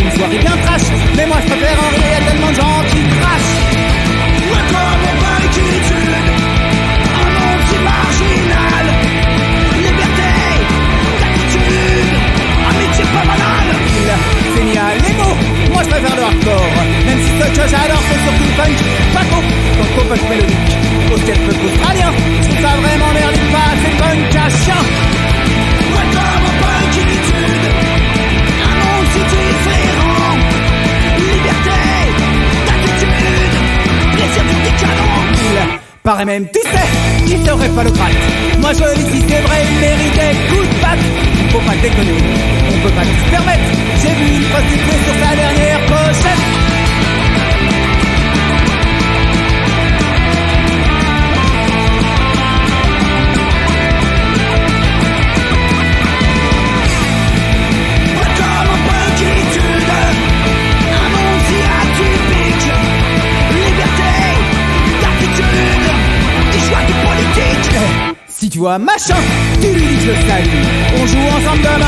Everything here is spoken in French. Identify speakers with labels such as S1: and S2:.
S1: une soirée bien trash. Mais moi je préfère en rire, y a tellement de gens qui crachent.
S2: Moi comme mon inquiétude, un monde si marginal. Liberté, gratitude, amitié pas banale.
S1: Il génial les mots, moi je préfère le hardcore. Même si ce que j'adore c'est surtout le punk, pas con, donc pop mélodique. Au step australien, je trouve ça vraiment Paraît même, tu sais, il serait pas le. Moi je dis c'est vrai, il méritait coup de Si tu vois machin, tu lui dis je salue. On joue ensemble demain